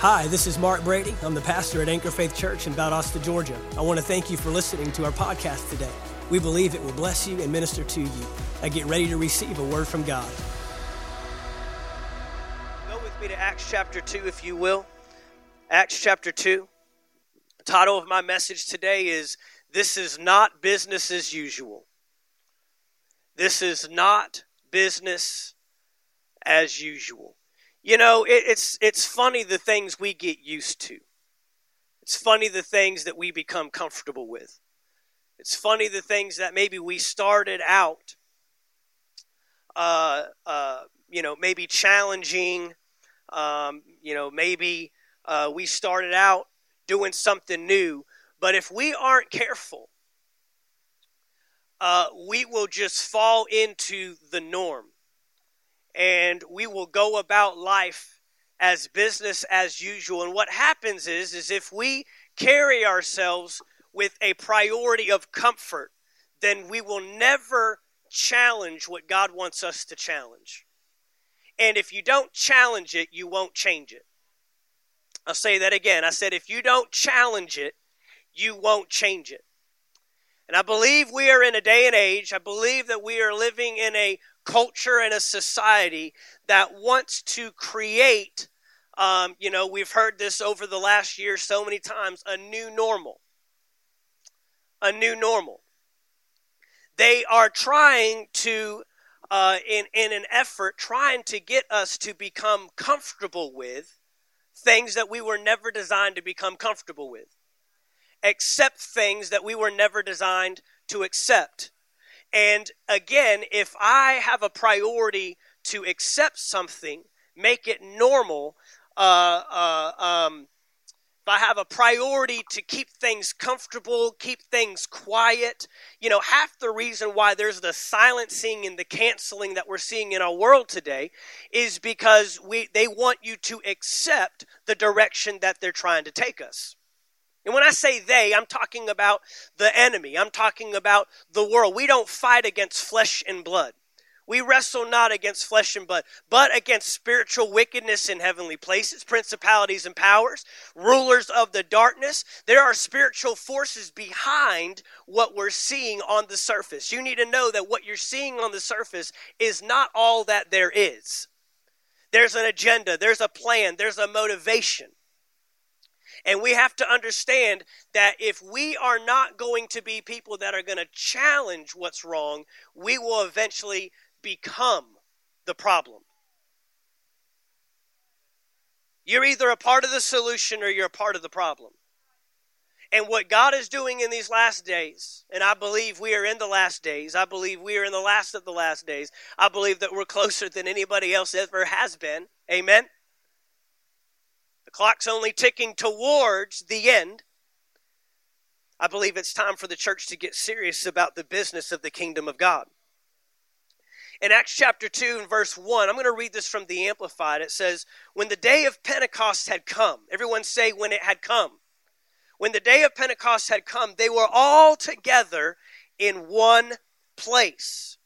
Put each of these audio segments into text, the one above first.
Hi, this is Mark Brady. I'm the pastor at Anchor Faith Church in Valdosta, Georgia. I want to thank you for listening to our podcast today. We believe it will bless you and minister to you. Now get ready to receive a word from God. Go with me to Acts chapter 2, if you will. Acts chapter 2. The title of my message today is This is Not Business as Usual. This is not business as usual. You know, it, it's it's funny the things we get used to. It's funny the things that we become comfortable with. It's funny the things that maybe we started out, uh, uh, you know, maybe challenging. Um, you know, maybe uh, we started out doing something new, but if we aren't careful, uh, we will just fall into the norm and we will go about life as business as usual. And what happens is, is if we carry ourselves with a priority of comfort, then we will never challenge what God wants us to challenge. And if you don't challenge it, you won't change it. I'll say that again. I said, if you don't challenge it, you won't change it. And I believe we are in a day and age, I believe that we are living in a culture and a society that wants to create, um, you know, we've heard this over the last year so many times, a new normal. A new normal. They are trying to, uh, in, in an effort, trying to get us to become comfortable with things that we were never designed to become comfortable with, accept things that we were never designed to accept. And again, if I have a priority to accept something, make it normal, uh, uh, um, if I have a priority to keep things comfortable, keep things quiet, you know, half the reason why there's the silencing and the canceling that we're seeing in our world today is because we they want you to accept the direction that they're trying to take us. And when I say they, I'm talking about the enemy. I'm talking about the world. We don't fight against flesh and blood. We wrestle not against flesh and blood, but against spiritual wickedness in heavenly places, principalities and powers, rulers of the darkness. There are spiritual forces behind what we're seeing on the surface. You need to know that what you're seeing on the surface is not all that there is. There's an agenda, there's a plan, there's a motivation. And we have to understand that if we are not going to be people that are going to challenge what's wrong, we will eventually become the problem. You're either a part of the solution or you're a part of the problem. And what God is doing in these last days, and I believe we are in the last days, I believe we are in the last of the last days, I believe that we're closer than anybody else ever has been. Amen? The clock's only ticking towards the end. I believe it's time for the church to get serious about the business of the kingdom of God. In Acts chapter 2 and verse 1, I'm going to read this from the Amplified. It says, When the day of Pentecost had come, everyone say, when it had come. When the day of Pentecost had come, they were all together in one place.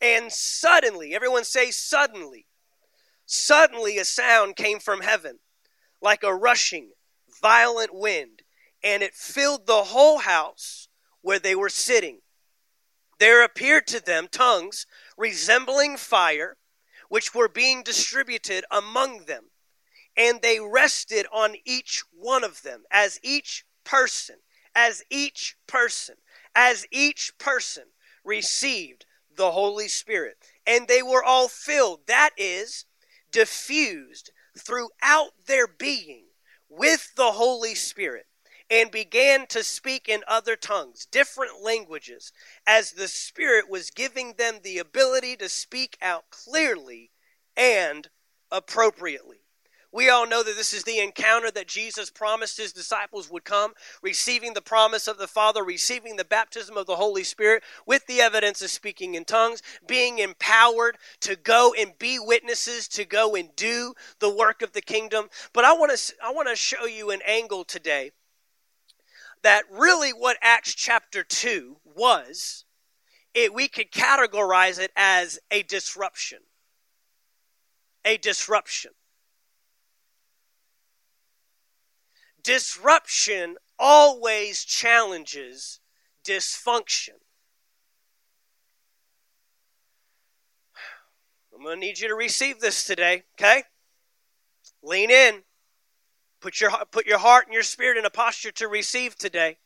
And suddenly, everyone say, suddenly, suddenly a sound came from heaven like a rushing, violent wind, and it filled the whole house where they were sitting. There appeared to them tongues resembling fire, which were being distributed among them. And they rested on each one of them, as each person, as each person, as each person received the Holy Spirit. And they were all filled, that is, diffused throughout their being with the Holy Spirit and began to speak in other tongues, different languages, as the Spirit was giving them the ability to speak out clearly and appropriately. We all know that this is the encounter that Jesus promised his disciples would come, receiving the promise of the Father, receiving the baptism of the Holy Spirit with the evidence of speaking in tongues, being empowered to go and be witnesses, to go and do the work of the kingdom. But I want to I want to show you an angle today that really what Acts chapter 2 was, it we could categorize it as a disruption. A disruption. Disruption always challenges dysfunction. I'm going to need you to receive this today, okay? Lean in. Put your, put your heart and your spirit in a posture to receive today.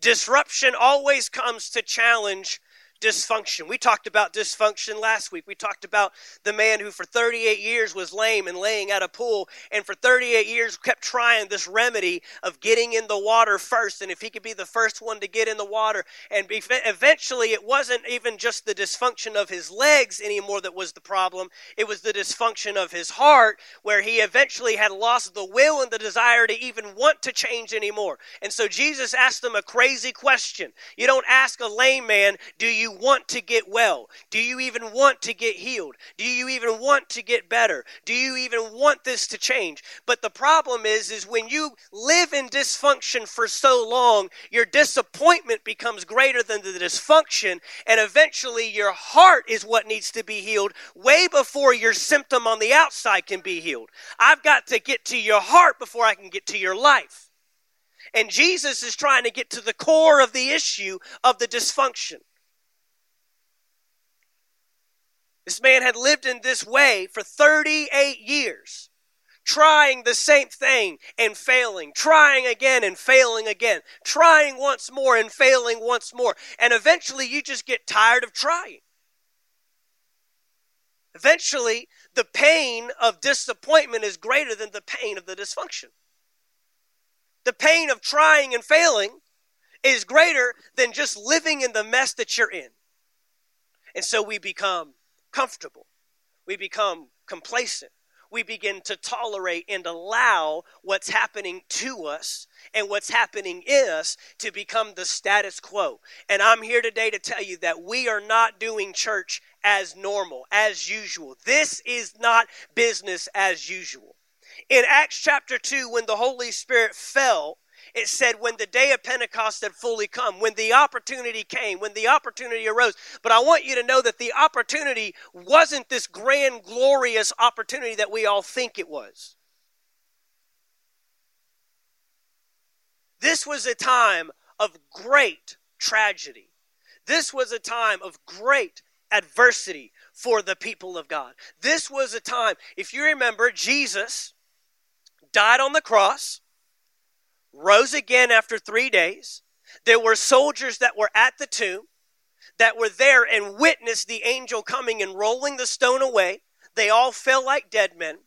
Disruption always comes to challenge dysfunction. We talked about dysfunction last week. We talked about the man who for 38 years was lame and laying at a pool, and for 38 years kept trying this remedy of getting in the water first, and if he could be the first one to get in the water. And eventually, it wasn't even just the dysfunction of his legs anymore that was the problem, it was the dysfunction of his heart, where he eventually had lost the will and the desire to even want to change anymore. And so Jesus asked him a crazy question. You don't ask a lame man, Do you you want to get well? Do you even want to get healed? Do you even want to get better? Do you even want this to change? But the problem is is when you live in dysfunction for so long, your disappointment becomes greater than the dysfunction and eventually your heart is what needs to be healed way before your symptom on the outside can be healed. I've got to get to your heart before I can get to your life. And Jesus is trying to get to the core of the issue of the dysfunction. This man had lived in this way for 38 years, trying the same thing and failing, trying again and failing again, trying once more and failing once more. And eventually you just get tired of trying. Eventually, the pain of disappointment is greater than the pain of the dysfunction. The pain of trying and failing is greater than just living in the mess that you're in. And so we become comfortable. We become complacent. We begin to tolerate and allow what's happening to us and what's happening in us to become the status quo. And I'm here today to tell you that we are not doing church as normal, as usual. This is not business as usual. In Acts chapter 2, when the Holy Spirit fell, it said when the day of Pentecost had fully come, when the opportunity came, when the opportunity arose. But I want you to know that the opportunity wasn't this grand, glorious opportunity that we all think it was. This was a time of great tragedy. This was a time of great adversity for the people of God. This was a time, if you remember, Jesus died on the cross rose again after three days. There were soldiers that were at the tomb that were there and witnessed the angel coming and rolling the stone away. They all fell like dead men.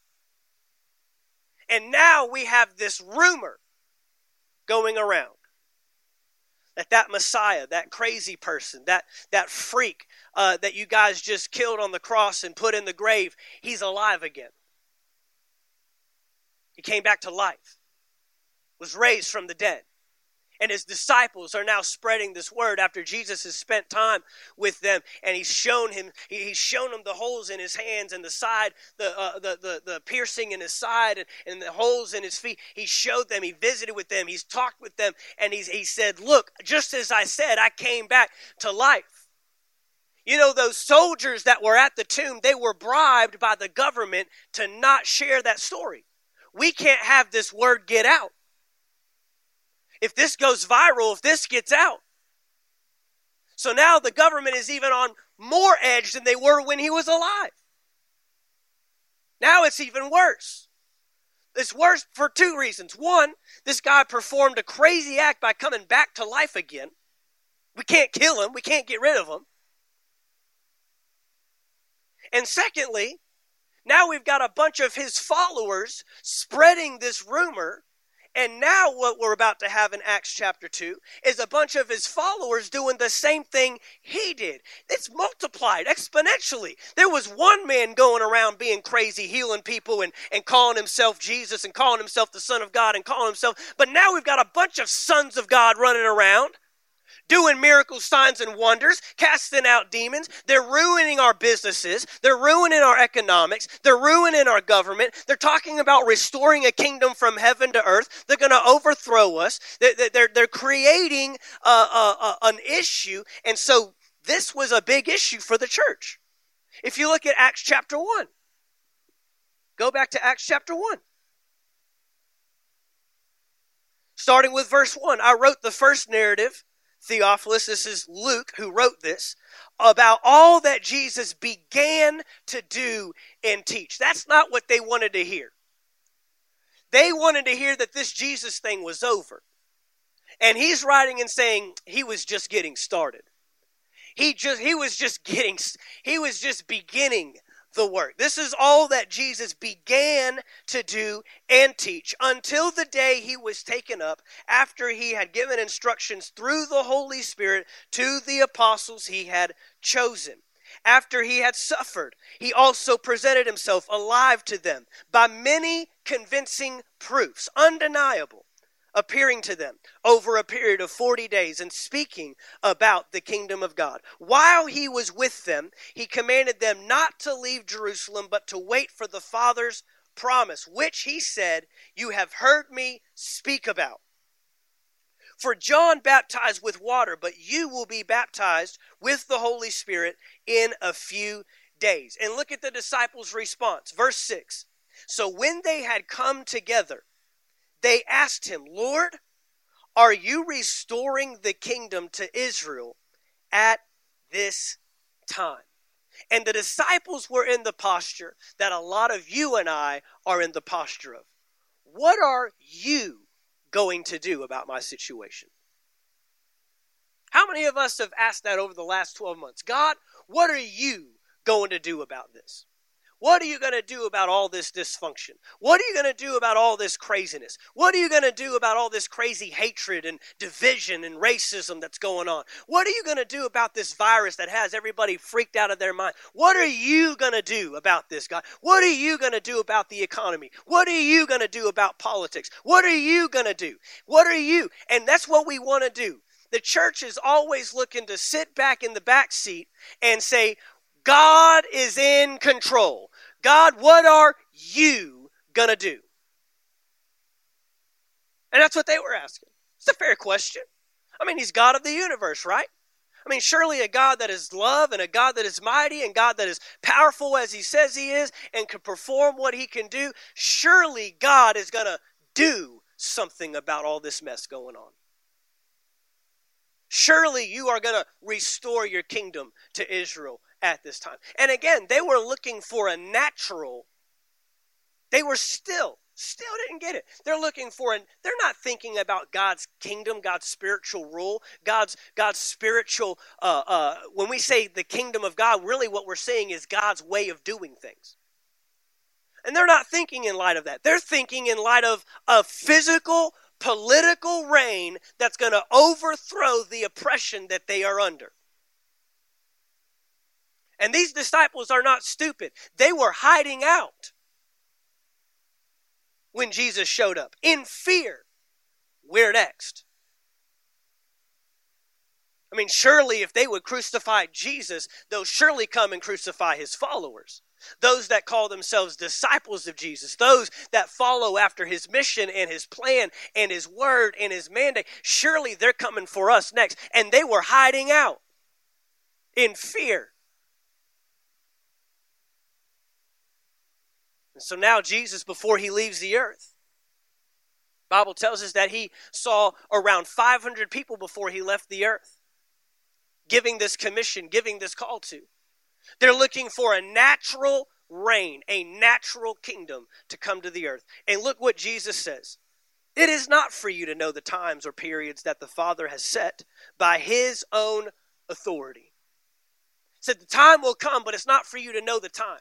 And now we have this rumor going around that that Messiah, that crazy person, that, that freak uh, that you guys just killed on the cross and put in the grave, he's alive again. He came back to life was raised from the dead. And his disciples are now spreading this word after Jesus has spent time with them, and he's shown him he's shown them the holes in his hands and the side, the uh, the, the the piercing in his side and, and the holes in his feet. He showed them, he visited with them, he's talked with them, and he's he said, "Look, just as I said, I came back to life." You know, those soldiers that were at the tomb, they were bribed by the government to not share that story. We can't have this word get out if this goes viral, if this gets out. So now the government is even on more edge than they were when he was alive. Now it's even worse. It's worse for two reasons. One, this guy performed a crazy act by coming back to life again. We can't kill him, we can't get rid of him. And secondly, now we've got a bunch of his followers spreading this rumor and now, what we're about to have in Acts chapter 2 is a bunch of his followers doing the same thing he did. It's multiplied exponentially. There was one man going around being crazy, healing people and, and calling himself Jesus and calling himself the Son of God and calling himself. But now we've got a bunch of sons of God running around doing miracles, signs, and wonders, casting out demons. They're ruining our businesses. They're ruining our economics. They're ruining our government. They're talking about restoring a kingdom from heaven to earth. They're going to overthrow us. They're, they're, they're creating a, a, a, an issue. And so this was a big issue for the church. If you look at Acts chapter 1, go back to Acts chapter 1. Starting with verse 1, I wrote the first narrative, Theophilus, this is Luke who wrote this, about all that Jesus began to do and teach. That's not what they wanted to hear. They wanted to hear that this Jesus thing was over. And he's writing and saying he was just getting started. He just he was just getting he was just beginning the work. This is all that Jesus began to do and teach until the day he was taken up after he had given instructions through the Holy Spirit to the apostles he had chosen. After he had suffered, he also presented himself alive to them by many convincing proofs, undeniable appearing to them over a period of 40 days and speaking about the kingdom of God. While he was with them, he commanded them not to leave Jerusalem, but to wait for the Father's promise, which he said, You have heard me speak about. For John baptized with water, but you will be baptized with the Holy Spirit in a few days. And look at the disciples' response. Verse 6. So when they had come together, they asked him, Lord, are you restoring the kingdom to Israel at this time? And the disciples were in the posture that a lot of you and I are in the posture of. What are you going to do about my situation? How many of us have asked that over the last 12 months? God, what are you going to do about this? What are you going to do about all this dysfunction? What are you going to do about all this craziness? What are you going to do about all this crazy hatred and division and racism that's going on? What are you going to do about this virus that has everybody freaked out of their mind? What are you going to do about this, God? What are you going to do about the economy? What are you going to do about politics? What are you going to do? What are you? And that's what we want to do. The church is always looking to sit back in the back seat and say, God is in control. God, what are you going to do? And that's what they were asking. It's a fair question. I mean, he's God of the universe, right? I mean, surely a God that is love and a God that is mighty and God that is powerful as he says he is and can perform what he can do, surely God is going to do something about all this mess going on. Surely you are going to restore your kingdom to Israel at this time. And again, they were looking for a natural, they were still, still didn't get it. They're looking for an, they're not thinking about God's kingdom, God's spiritual rule, God's, God's spiritual, uh, uh, when we say the kingdom of God, really what we're saying is God's way of doing things. And they're not thinking in light of that. They're thinking in light of a physical, political reign that's going to overthrow the oppression that they are under. And these disciples are not stupid. They were hiding out when Jesus showed up in fear. Where next? I mean, surely if they would crucify Jesus, they'll surely come and crucify his followers. Those that call themselves disciples of Jesus, those that follow after his mission and his plan and his word and his mandate, surely they're coming for us next. And they were hiding out in fear. So now Jesus, before he leaves the earth, Bible tells us that he saw around 500 people before he left the earth, giving this commission, giving this call to. They're looking for a natural reign, a natural kingdom to come to the earth. And look what Jesus says. It is not for you to know the times or periods that the Father has set by his own authority. Said the time will come, but it's not for you to know the time.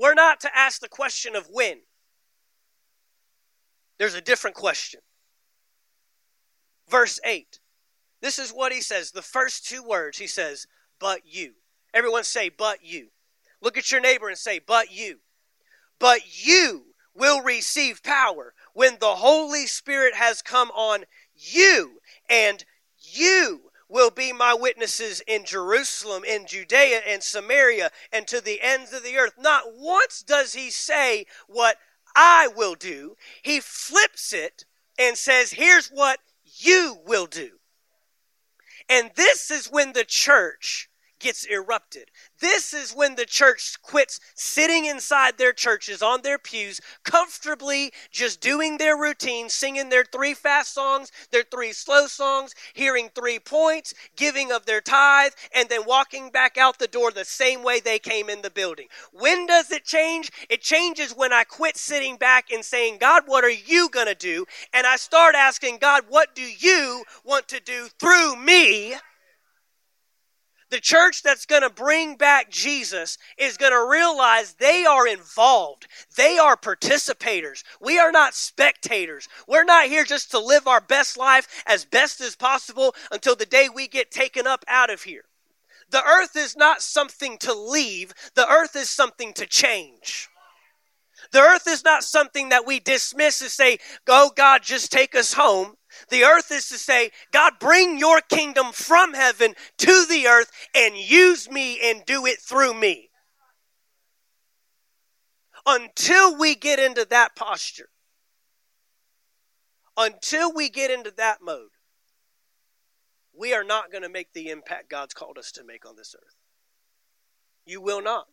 We're not to ask the question of when. There's a different question. Verse 8. This is what he says. The first two words he says, but you. Everyone say, but you. Look at your neighbor and say, but you. But you will receive power when the Holy Spirit has come on you, and you will be my witnesses in Jerusalem, in Judea, and Samaria, and to the ends of the earth. Not once does he say what I will do, he flips it and says, Here's what you will do. And this is when the church gets erupted. This is when the church quits sitting inside their churches on their pews, comfortably just doing their routine, singing their three fast songs, their three slow songs, hearing three points, giving of their tithe, and then walking back out the door the same way they came in the building. When does it change? It changes when I quit sitting back and saying, God, what are you going to do? And I start asking, God, what do you want to do through me? The church that's going to bring back Jesus is going to realize they are involved. They are participators. We are not spectators. We're not here just to live our best life as best as possible until the day we get taken up out of here. The earth is not something to leave, the earth is something to change. The earth is not something that we dismiss and say, Go, God, just take us home. The earth is to say, God, bring your kingdom from heaven to the earth and use me and do it through me. Until we get into that posture, until we get into that mode, we are not going to make the impact God's called us to make on this earth. You will not.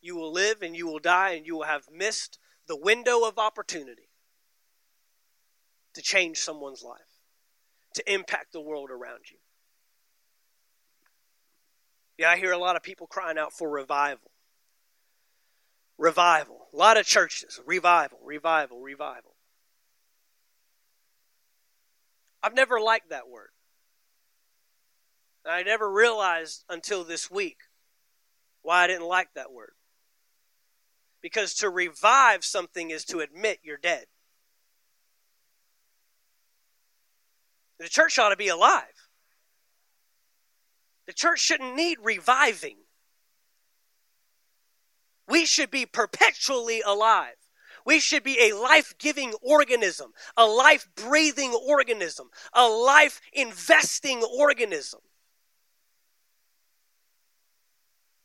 You will live and you will die and you will have missed the window of opportunity to change someone's life, to impact the world around you. Yeah, I hear a lot of people crying out for revival. Revival. A lot of churches, revival, revival, revival. I've never liked that word. I never realized until this week why I didn't like that word. Because to revive something is to admit you're dead. The church ought to be alive. The church shouldn't need reviving. We should be perpetually alive. We should be a life giving organism, a life breathing organism, a life investing organism.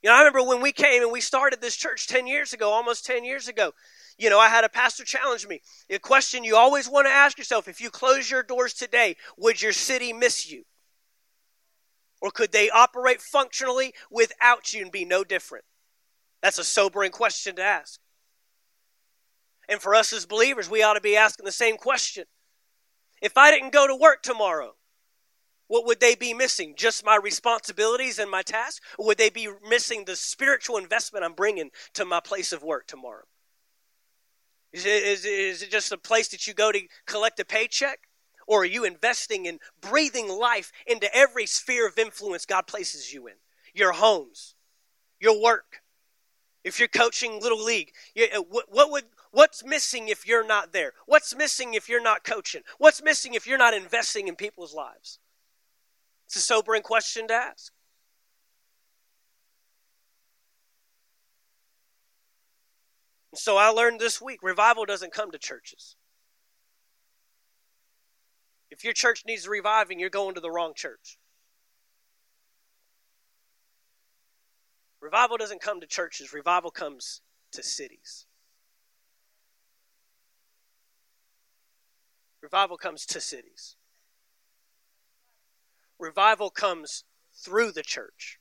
You know, I remember when we came and we started this church 10 years ago, almost 10 years ago. You know, I had a pastor challenge me. A question you always want to ask yourself if you close your doors today, would your city miss you? Or could they operate functionally without you and be no different? That's a sobering question to ask. And for us as believers, we ought to be asking the same question. If I didn't go to work tomorrow, what would they be missing? Just my responsibilities and my tasks? Or would they be missing the spiritual investment I'm bringing to my place of work tomorrow? Is it, is, is it just a place that you go to collect a paycheck? Or are you investing in breathing life into every sphere of influence God places you in? Your homes, your work. If you're coaching little league, uh, what would what's missing if you're not there? What's missing if you're not coaching? What's missing if you're not investing in people's lives? It's a sobering question to ask. So I learned this week revival doesn't come to churches. If your church needs reviving, you're going to the wrong church. Revival doesn't come to churches, revival comes to cities. Revival comes to cities. Revival comes through the church.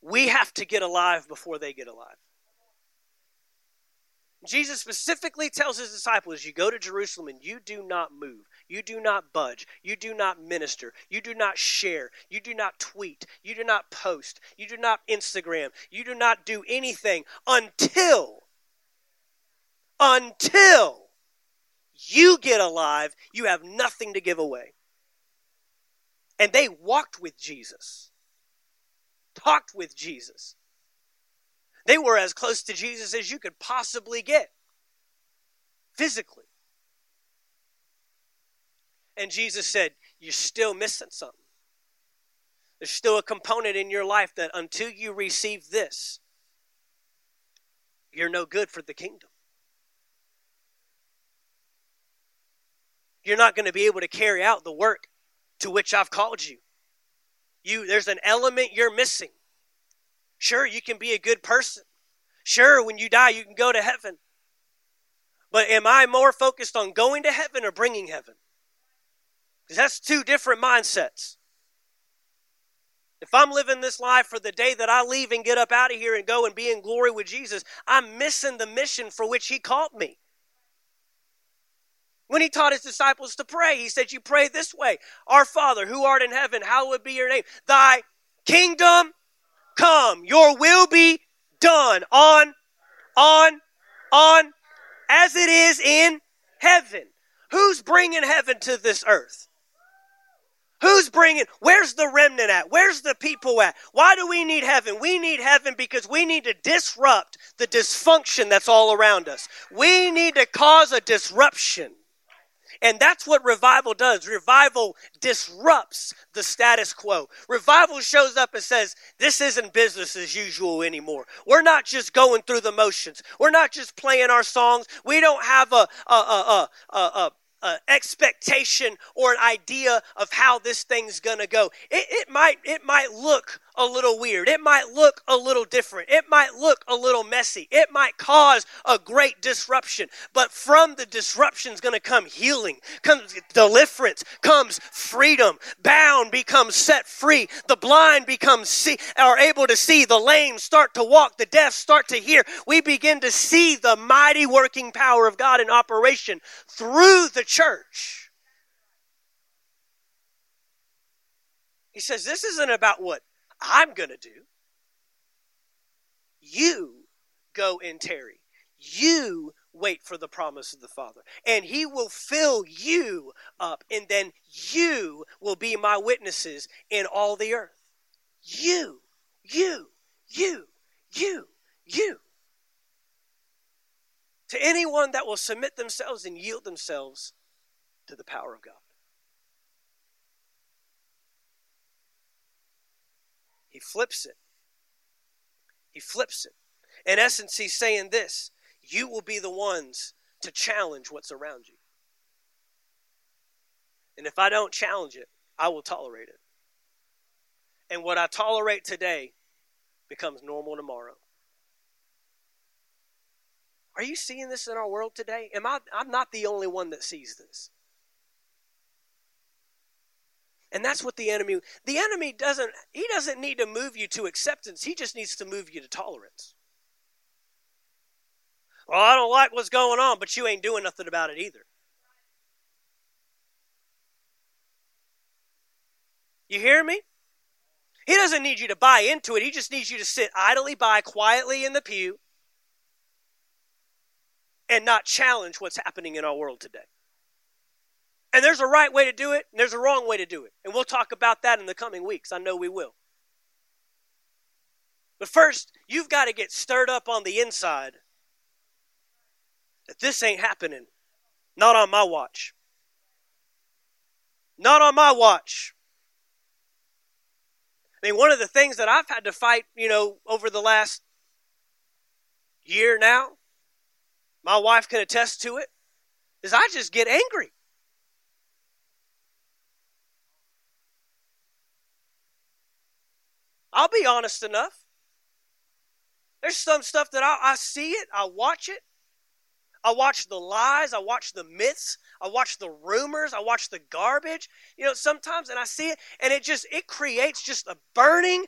We have to get alive before they get alive. Jesus specifically tells his disciples, You go to Jerusalem and you do not move. You do not budge. You do not minister. You do not share. You do not tweet. You do not post. You do not Instagram. You do not do anything until, until you get alive. You have nothing to give away. And they walked with Jesus, talked with Jesus. They were as close to Jesus as you could possibly get physically. And Jesus said, You're still missing something. There's still a component in your life that until you receive this, you're no good for the kingdom. You're not going to be able to carry out the work to which I've called you. You there's an element you're missing. Sure, you can be a good person. Sure, when you die, you can go to heaven. But am I more focused on going to heaven or bringing heaven? Because that's two different mindsets. If I'm living this life for the day that I leave and get up out of here and go and be in glory with Jesus, I'm missing the mission for which He called me. When He taught His disciples to pray, He said, You pray this way Our Father, who art in heaven, hallowed be your name. Thy kingdom come, your will be done on, on, on, as it is in heaven. Who's bringing heaven to this earth? Who's bringing, where's the remnant at? Where's the people at? Why do we need heaven? We need heaven because we need to disrupt the dysfunction that's all around us. We need to cause a disruption. And that's what revival does. Revival disrupts the status quo. Revival shows up and says, This isn't business as usual anymore. We're not just going through the motions. We're not just playing our songs. We don't have a, a, a, a, a, uh, expectation or an idea of how this thing's gonna go. It, it might it might look a little weird. It might look a little different. It might look a little messy. It might cause a great disruption. But from the disruption is going to come healing, comes deliverance, comes freedom. Bound becomes set free. The blind becomes see, are able to see. The lame start to walk. The deaf start to hear. We begin to see the mighty working power of God in operation through the church. He says this isn't about what I'm going to do. You go and tarry. You wait for the promise of the Father. And He will fill you up, and then you will be my witnesses in all the earth. You, you, you, you, you. To anyone that will submit themselves and yield themselves to the power of God. He flips it. He flips it. In essence, he's saying this you will be the ones to challenge what's around you. And if I don't challenge it, I will tolerate it. And what I tolerate today becomes normal tomorrow. Are you seeing this in our world today? Am I I'm not the only one that sees this. And that's what the enemy the enemy doesn't he doesn't need to move you to acceptance. He just needs to move you to tolerance. Well, I don't like what's going on, but you ain't doing nothing about it either. You hear me? He doesn't need you to buy into it. He just needs you to sit idly by quietly in the pew and not challenge what's happening in our world today. And there's a right way to do it, and there's a wrong way to do it. And we'll talk about that in the coming weeks. I know we will. But first, you've got to get stirred up on the inside that this ain't happening. Not on my watch. Not on my watch. I mean, one of the things that I've had to fight, you know, over the last year now, my wife can attest to it, is I just get angry. I'll be honest enough. There's some stuff that I, I see it, I watch it. I watch the lies, I watch the myths, I watch the rumors, I watch the garbage. You know, sometimes, and I see it, and it just it creates just a burning,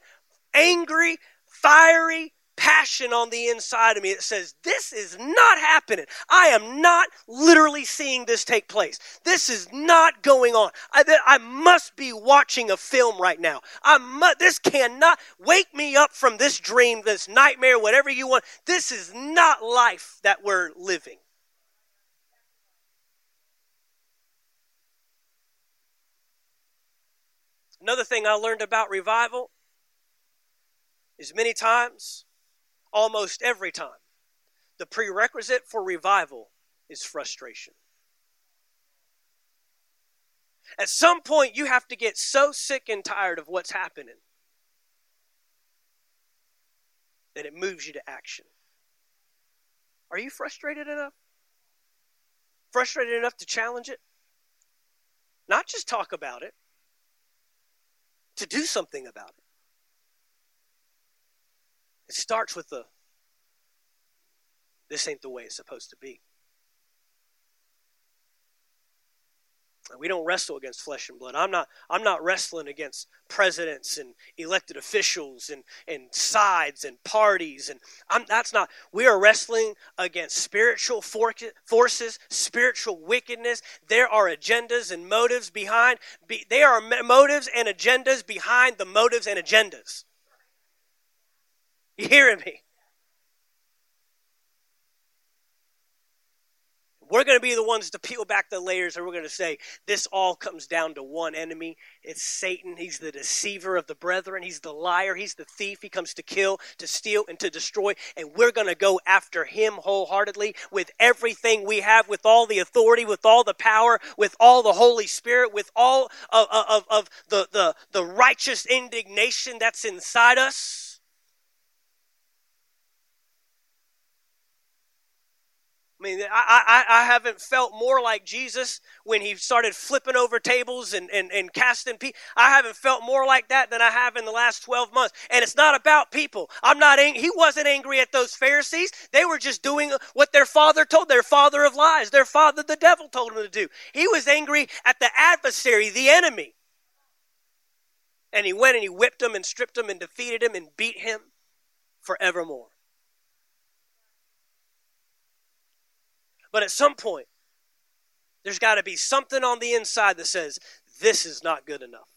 angry, fiery passion on the inside of me that says, This is not happening. I am not literally seeing this take place. This is not going on. I, I must be watching a film right now. I must, this cannot wake me up from this dream, this nightmare, whatever you want. This is not life that we're living. Another thing I learned about revival is many times almost every time. The prerequisite for revival is frustration. At some point, you have to get so sick and tired of what's happening that it moves you to action. Are you frustrated enough? Frustrated enough to challenge it? Not just talk about it, to do something about it. It starts with the this ain't the way it's supposed to be. We don't wrestle against flesh and blood. I'm not I'm not wrestling against presidents and elected officials and, and sides and parties and I'm, that's not we are wrestling against spiritual for, forces, spiritual wickedness. There are agendas and motives behind be, there are motives and agendas behind the motives and agendas. You hearing me? We're going to be the ones to peel back the layers and we're going to say this all comes down to one enemy. It's Satan. He's the deceiver of the brethren. He's the liar. He's the thief. He comes to kill, to steal, and to destroy. And we're going to go after him wholeheartedly with everything we have, with all the authority, with all the power, with all the Holy Spirit, with all of, of, of the, the, the righteous indignation that's inside us. I mean, I, I, I haven't felt more like Jesus when he started flipping over tables and, and, and casting people. I haven't felt more like that than I have in the last 12 months. And it's not about people. I'm not, ang- he wasn't angry at those Pharisees. They were just doing what their father told, their father of lies, their father, the devil, told them to do. He was angry at the adversary, the enemy. And he went and he whipped him and stripped him and defeated him and beat him forevermore. But at some point, there's got to be something on the inside that says, this is not good enough.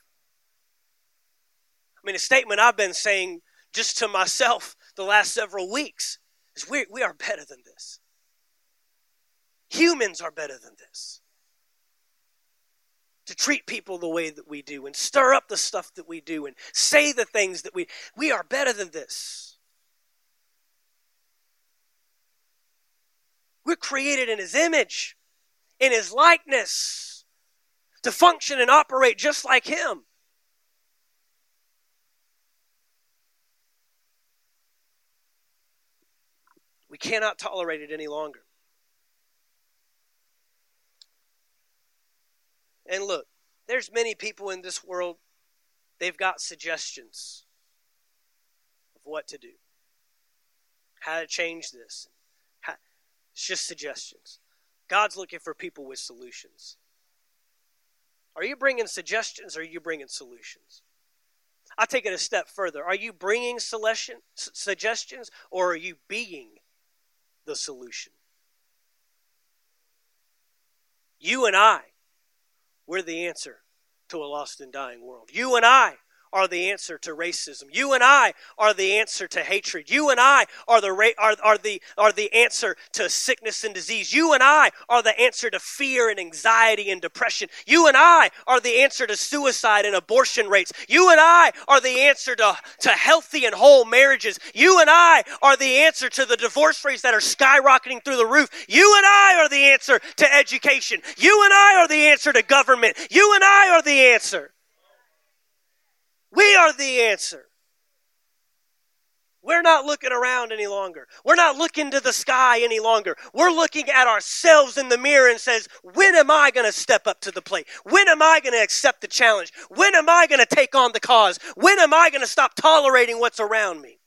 I mean, a statement I've been saying just to myself the last several weeks is we, we are better than this. Humans are better than this. To treat people the way that we do and stir up the stuff that we do and say the things that we we are better than this. We're created in His image, in His likeness, to function and operate just like Him. We cannot tolerate it any longer. And look, there's many people in this world, they've got suggestions of what to do, how to change this, it's just suggestions. God's looking for people with solutions. Are you bringing suggestions or are you bringing solutions? I take it a step further. Are you bringing selection, suggestions or are you being the solution? You and I, we're the answer to a lost and dying world. You and I are the answer to racism. You and I are the answer to hatred. You and I are the ra- are, are the are the answer to sickness and disease. You and I are the answer to fear and anxiety and depression. You and I are the answer to suicide and abortion rates. You and I are the answer to, to healthy and whole marriages. You and I are the answer to the divorce rates that are skyrocketing through the roof. You and I are the answer to education. You and I are the answer to government. You and I are the answer. We are the answer. We're not looking around any longer. We're not looking to the sky any longer. We're looking at ourselves in the mirror and says, when am I going to step up to the plate? When am I going to accept the challenge? When am I going to take on the cause? When am I going to stop tolerating what's around me?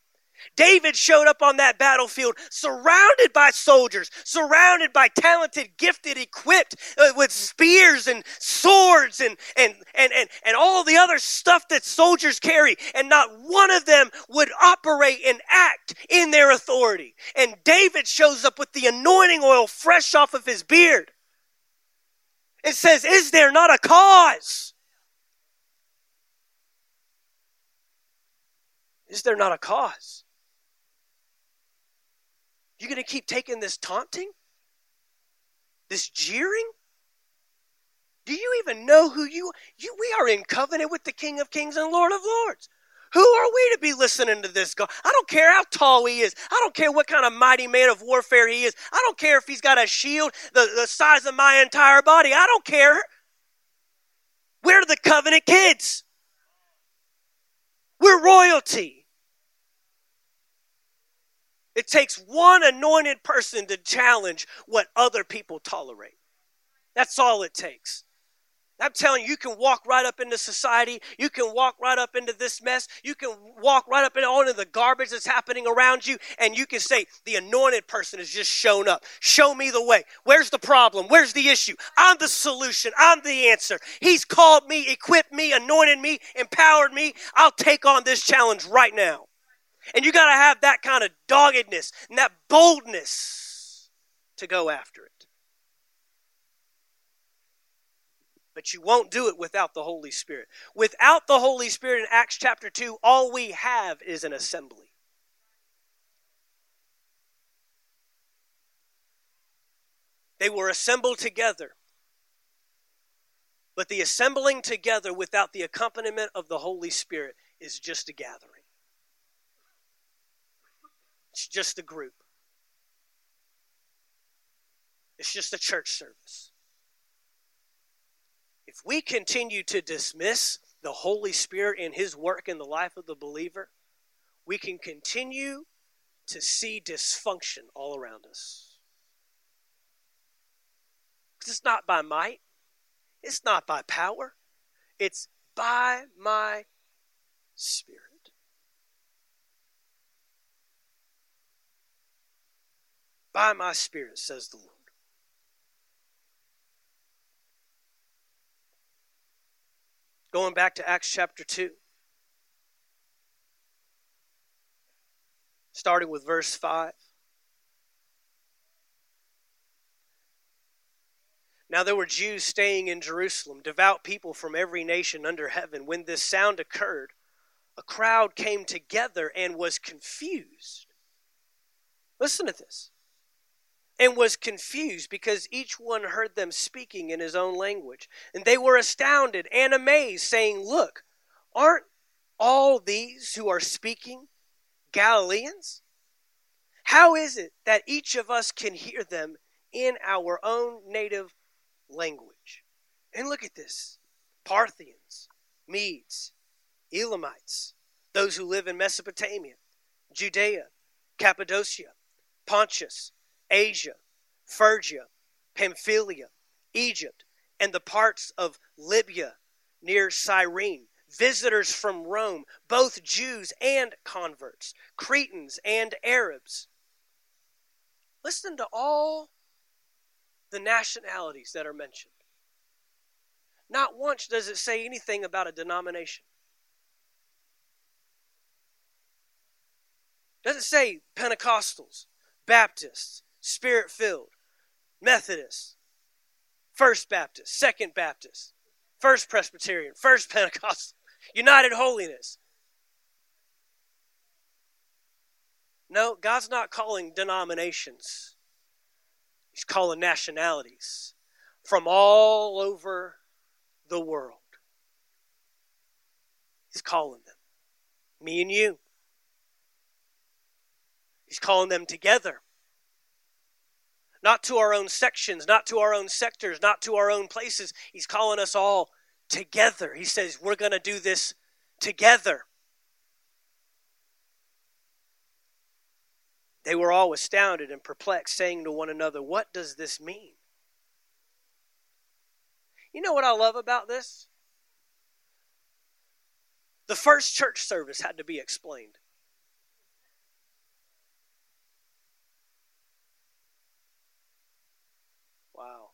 David showed up on that battlefield surrounded by soldiers, surrounded by talented, gifted, equipped uh, with spears and swords and, and, and, and, and all the other stuff that soldiers carry. And not one of them would operate and act in their authority. And David shows up with the anointing oil fresh off of his beard. It says, Is there not a cause? Is there not a cause? You're going to keep taking this taunting? This jeering? Do you even know who you, you we are in covenant with the King of Kings and Lord of Lords. Who are we to be listening to this God? I don't care how tall he is. I don't care what kind of mighty man of warfare he is. I don't care if he's got a shield the, the size of my entire body. I don't care. We're the covenant kids. We're royalty. It takes one anointed person to challenge what other people tolerate. That's all it takes. I'm telling you, you can walk right up into society. You can walk right up into this mess. You can walk right up into all of the garbage that's happening around you, and you can say, The anointed person has just shown up. Show me the way. Where's the problem? Where's the issue? I'm the solution. I'm the answer. He's called me, equipped me, anointed me, empowered me. I'll take on this challenge right now. And you got to have that kind of doggedness and that boldness to go after it. but you won't do it without the Holy Spirit. Without the Holy Spirit in Acts chapter 2, all we have is an assembly. They were assembled together. But the assembling together without the accompaniment of the Holy Spirit is just a gathering. It's just a group. It's just a church service. If we continue to dismiss the Holy Spirit and His work in the life of the believer, we can continue to see dysfunction all around us. It's not by might, it's not by power, it's by my Spirit. By my Spirit, says the Lord. Going back to Acts chapter 2. Starting with verse 5. Now there were Jews staying in Jerusalem, devout people from every nation under heaven. When this sound occurred, a crowd came together and was confused. Listen to this and was confused because each one heard them speaking in his own language. And they were astounded and amazed, saying, Look, aren't all these who are speaking Galileans? How is it that each of us can hear them in our own native language? And look at this Parthians, Medes, Elamites, those who live in Mesopotamia, Judea, Cappadocia, Pontus, Asia, Phrygia, Pamphylia, Egypt, and the parts of Libya near Cyrene, visitors from Rome, both Jews and converts, Cretans and Arabs. Listen to all the nationalities that are mentioned. Not once does it say anything about a denomination. Doesn't say Pentecostals, Baptists, Spirit filled, Methodist, First Baptist, Second Baptist, First Presbyterian, First Pentecostal, United Holiness. No, God's not calling denominations. He's calling nationalities from all over the world. He's calling them. Me and you. He's calling them together not to our own sections, not to our own sectors, not to our own places. He's calling us all together. He says, We're going to do this together. They were all astounded and perplexed, saying to one another, What does this mean? You know what I love about this? The first church service had to be explained. Wow.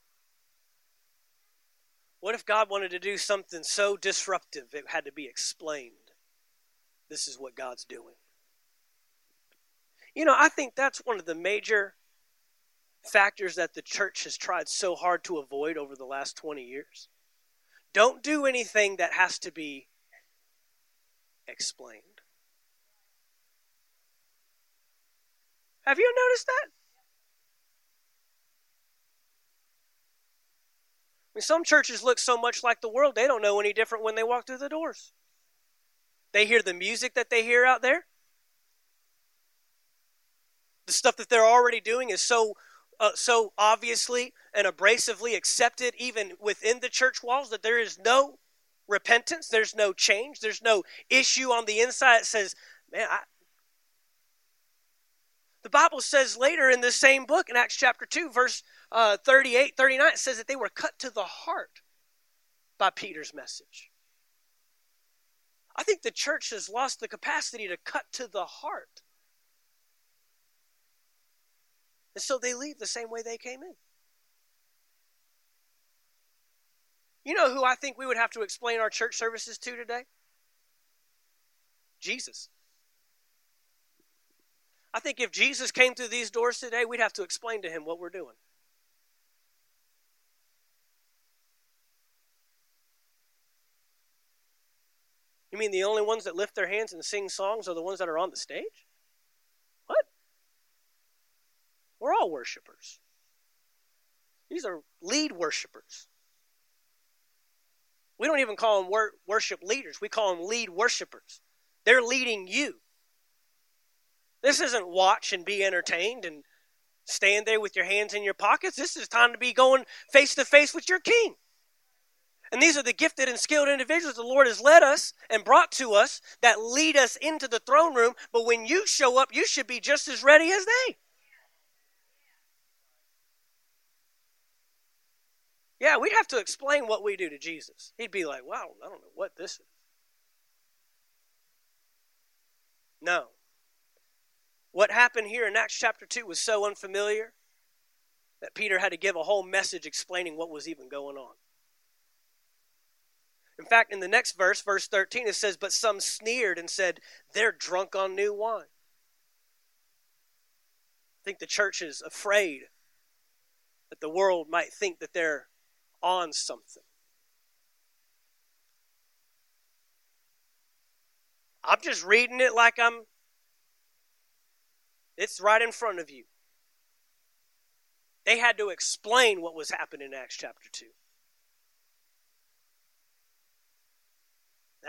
What if God wanted to do something so disruptive it had to be explained? This is what God's doing. You know, I think that's one of the major factors that the church has tried so hard to avoid over the last 20 years. Don't do anything that has to be explained. Have you noticed that? I mean, some churches look so much like the world, they don't know any different when they walk through the doors. They hear the music that they hear out there. The stuff that they're already doing is so uh, so obviously and abrasively accepted even within the church walls that there is no repentance, there's no change, there's no issue on the inside that says, man, I, the Bible says later in the same book, in Acts chapter 2, verse uh, 38, 39, it says that they were cut to the heart by Peter's message. I think the church has lost the capacity to cut to the heart. And so they leave the same way they came in. You know who I think we would have to explain our church services to today? Jesus. I think if Jesus came through these doors today, we'd have to explain to him what we're doing. You mean the only ones that lift their hands and sing songs are the ones that are on the stage? What? We're all worshipers. These are lead worshipers. We don't even call them wor- worship leaders, we call them lead worshipers. They're leading you. This isn't watch and be entertained and stand there with your hands in your pockets. This is time to be going face to face with your king. And these are the gifted and skilled individuals the Lord has led us and brought to us that lead us into the throne room. But when you show up, you should be just as ready as they. Yeah, we'd have to explain what we do to Jesus. He'd be like, wow, I don't know what this is. No. What happened here in Acts chapter 2 was so unfamiliar that Peter had to give a whole message explaining what was even going on. In fact, in the next verse, verse 13, it says, But some sneered and said, They're drunk on new wine. I think the church is afraid that the world might think that they're on something. I'm just reading it like I'm it's right in front of you. They had to explain what was happening in Acts chapter 2.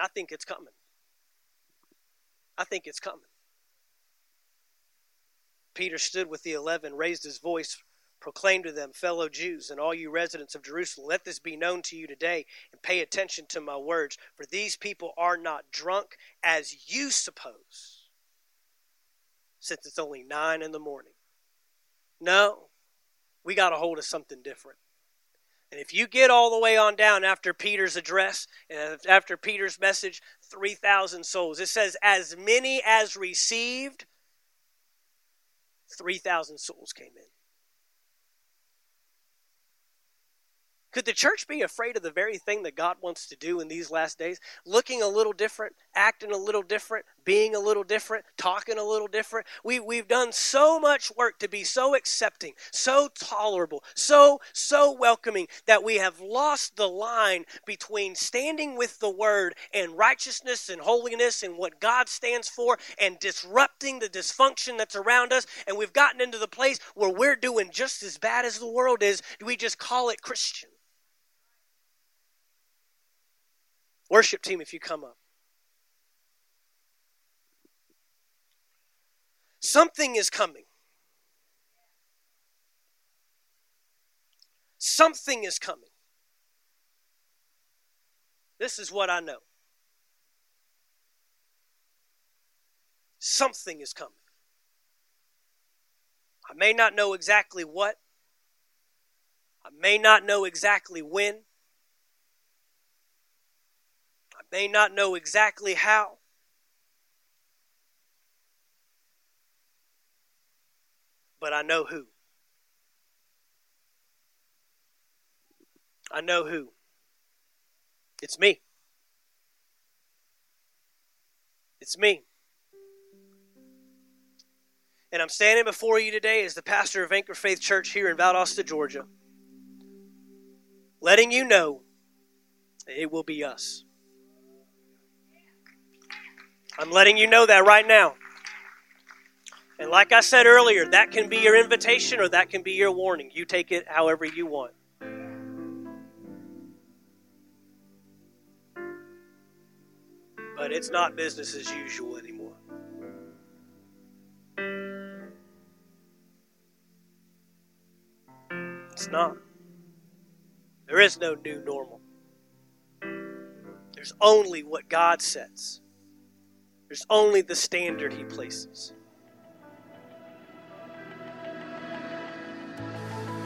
I think it's coming. I think it's coming. Peter stood with the eleven, raised his voice, proclaimed to them, Fellow Jews, and all you residents of Jerusalem, let this be known to you today, and pay attention to my words, for these people are not drunk as you suppose since it's only nine in the morning. No, we got a hold of something different. And if you get all the way on down after Peter's address and after Peter's message, 3,000 souls. It says, as many as received, 3,000 souls came in. Could the church be afraid of the very thing that God wants to do in these last days? Looking a little different, acting a little different, being a little different, talking a little different. We, we've done so much work to be so accepting, so tolerable, so, so welcoming that we have lost the line between standing with the word and righteousness and holiness and what God stands for and disrupting the dysfunction that's around us. And we've gotten into the place where we're doing just as bad as the world is. We just call it Christian. Worship team, if you come up. Something is coming. Something is coming. This is what I know. Something is coming. I may not know exactly what. I may not know exactly when. I may not know exactly how. But I know who. I know who. It's me. It's me. And I'm standing before you today as the pastor of Anchor Faith Church here in Valdosta, Georgia, letting you know it will be us. I'm letting you know that right now. And like I said earlier, that can be your invitation or that can be your warning. You take it however you want. But it's not business as usual anymore. It's not. There is no new normal. There's only what God sets. There's only the standard he places.